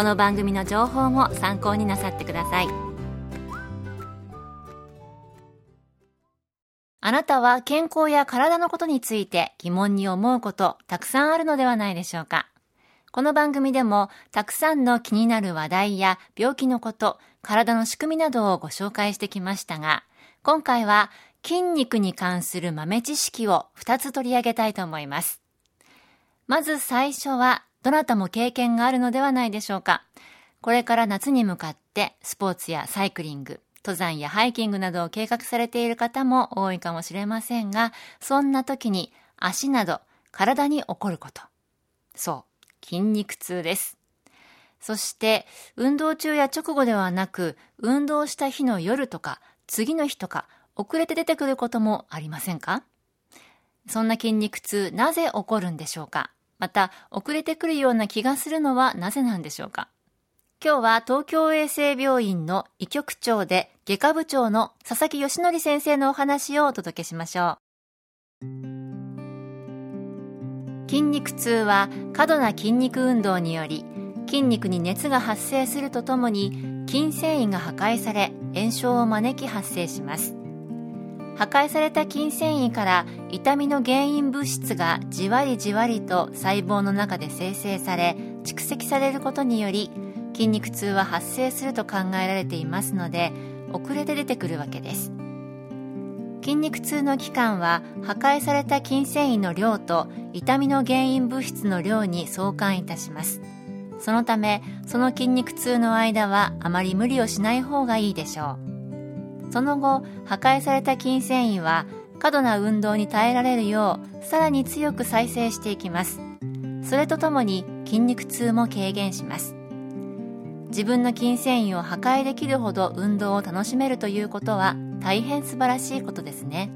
この番組の情報も参考になさってくださいあなたは健康や体のことについて疑問に思うことたくさんあるのではないでしょうかこの番組でもたくさんの気になる話題や病気のこと、体の仕組みなどをご紹介してきましたが、今回は筋肉に関する豆知識を2つ取り上げたいと思います。まず最初は、どなたも経験があるのではないでしょうか。これから夏に向かってスポーツやサイクリング、登山やハイキングなどを計画されている方も多いかもしれませんが、そんな時に足など体に起こること。そう、筋肉痛です。そして、運動中や直後ではなく、運動した日の夜とか、次の日とか、遅れて出てくることもありませんか？そんな筋肉痛、なぜ起こるんでしょうか？また、遅れてくるような気がするのはなぜなんでしょうか？今日は東京衛生病院の医局長で外科部長の佐々木義則先生のお話をお届けしましょう。筋肉痛は過度な筋肉運動により筋肉に熱が発生するとともに筋繊維が破壊され炎症を招き発生します破壊された筋繊維から痛みの原因物質がじわりじわりと細胞の中で生成され蓄積されることにより筋肉痛は発生すると考えられていますので遅れて出てくるわけです。筋肉痛の期間は破壊された筋繊維の量と痛みの原因物質の量に相関いたします。そのためその筋肉痛の間はあまり無理をしない方がいいでしょう。その後破壊された筋繊維は過度な運動に耐えられるようさらに強く再生していきます。それとともに筋肉痛も軽減します。自分の筋繊維を破壊できるほど運動を楽しめるということは大変素晴らしいことですね。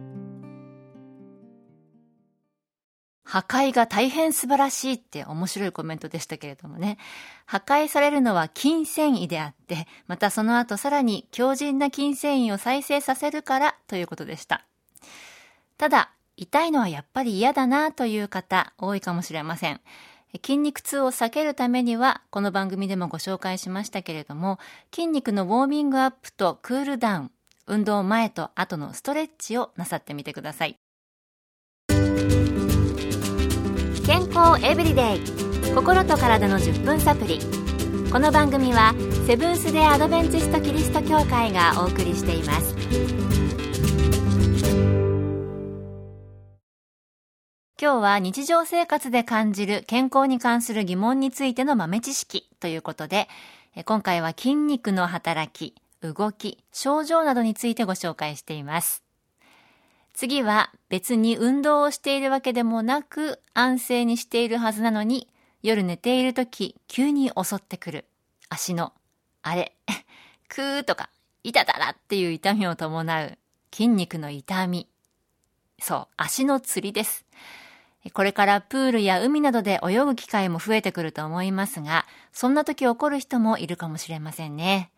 破壊が大変素晴らしいって面白いコメントでしたけれどもね。破壊されるのは筋繊維であって、またその後さらに強靭な筋繊維を再生させるからということでした。ただ、痛いのはやっぱり嫌だなという方多いかもしれません。筋肉痛を避けるためには、この番組でもご紹介しましたけれども、筋肉のウォーミングアップとクールダウン、運動前と後のストレッチをなさってみてください。健康エブリデイ。心と体の10分サプリこの番組はセブンス・デ・アドベンチスト・キリスト教会がお送りしています。今日は日常生活で感じる健康に関する疑問についての豆知識ということで今回は筋肉の働き動き症状などについてご紹介しています。次は別に運動をしているわけでもなく安静にしているはずなのに夜寝ている時急に襲ってくる足のあれ、くーとか痛たらっていう痛みを伴う筋肉の痛み。そう、足のつりです。これからプールや海などで泳ぐ機会も増えてくると思いますが、そんな時起こる人もいるかもしれませんね。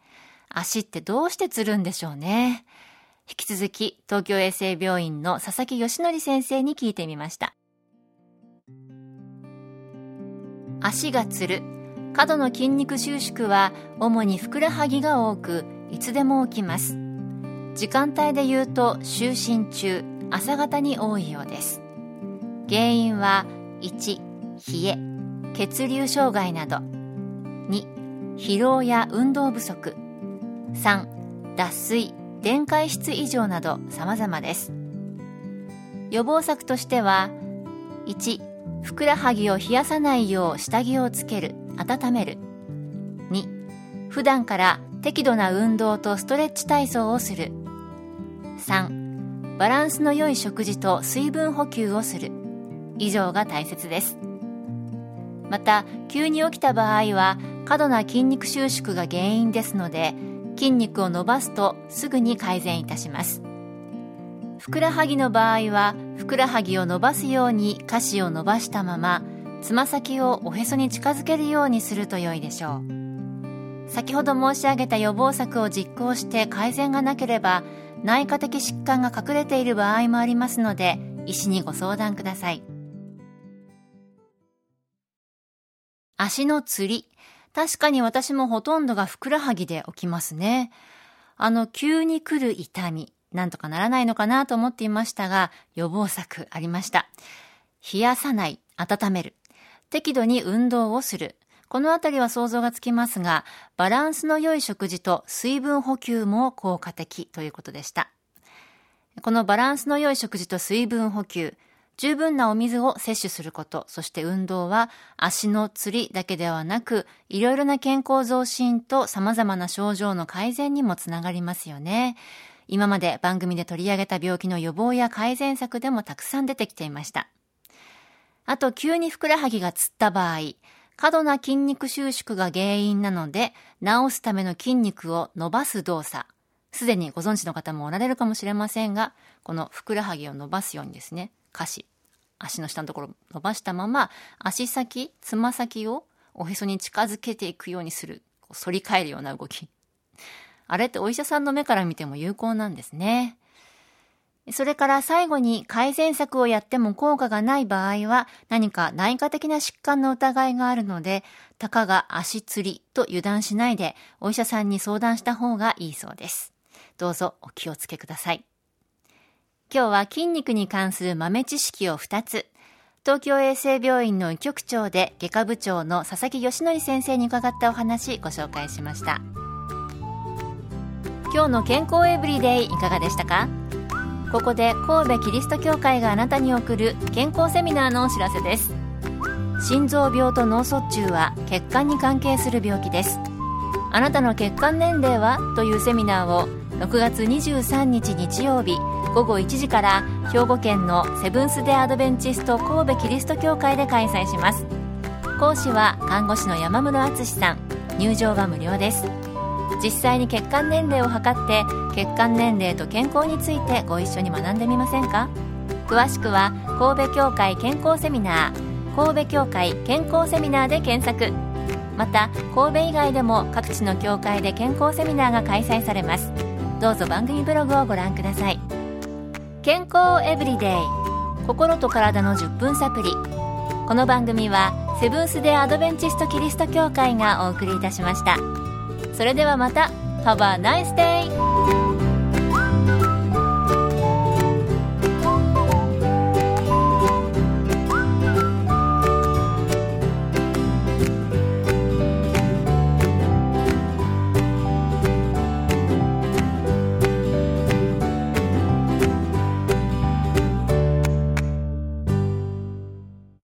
足ってどうしてつるんでしょうね。引き続き東京衛生病院の佐々木義則先生に聞いてみました。足がつる。過度の筋肉収縮は主にふくらはぎが多く、いつでも起きます。時間帯で言うと就寝中、朝方に多いようです。原因は1、冷え、血流障害など。2、疲労や運動不足。3、脱水電解質異常など様々です。予防策としては1ふくらはぎを冷やさないよう下着をつける温める。2普段から適度な運動とストレッチ体操をする。3バランスの良い食事と水分補給をする。以上が大切です。また急に起きた場合は過度な筋肉収縮が原因ですので筋肉を伸ばすとすぐに改善いたします。ふくらはぎの場合はふくらはぎを伸ばすように下肢を伸ばしたままつま先をおへそに近づけるようにすると良いでしょう。先ほど申し上げた予防策を実行して改善がなければ内科的疾患が隠れている場合もありますので医師にご相談ください。足のつり。確かに私もほとんどがふくらはぎで起きますね。あの急に来る痛みなんとかならないのかなと思っていましたが予防策ありました。冷やさない温める。適度に運動をする。このあたりは想像がつきますが、バランスの良い食事と水分補給も効果的ということでした。このバランスの良い食事と水分補給、十分なお水を摂取すること、そして運動は足のつりだけではなく、いろいろな健康増進と様々な症状の改善にもつながりますよね。今まで番組で取り上げた病気の予防や改善策でもたくさん出てきていました。あと、急にふくらはぎがつった場合、過度な筋肉収縮が原因なので、治すための筋肉を伸ばす動作。すでにご存知の方もおられるかもしれませんが、このふくらはぎを伸ばすようにですね、下肢、足の下のところ伸ばしたまま、足先、つま先をおへそに近づけていくようにする、反り返るような動き。あれってお医者さんの目から見ても有効なんですね。それから最後に改善策をやっても効果がない場合は何か内科的な疾患の疑いがあるので、たかが足つりと油断しないでお医者さんに相談した方がいいそうです。どうぞお気をつけください。今日は筋肉に関する豆知識を2つ。東京衛生病院の医局長で外科部長の佐々木義則先生に伺ったお話ご紹介しました。今日の健康エブリデイいかがでしたか？ここで神戸キリスト教会があなたに送る健康セミナーのお知らせです心臓病と脳卒中は血管に関係する病気ですあなたの血管年齢は？というセミナーを6月23日日曜日午後1時から兵庫県のセブンス・デ・アドベンチスト神戸キリスト教会で開催します。講師は看護師の山室敦さん。入場は無料です。実際に血管年齢を測って血管年齢と健康についてご一緒に学んでみませんか？詳しくは神戸協会健康セミナー神戸協会健康セミナーで検索。また神戸以外でも各地の協会で健康セミナーが開催されます。どうぞ番組ブログをご覧ください健康エブリデイ心と体の10分サプリこの番組はセブンス・デ・アドベンチスト・キリスト教会がお送りいたしました。それではまた Have a nice day!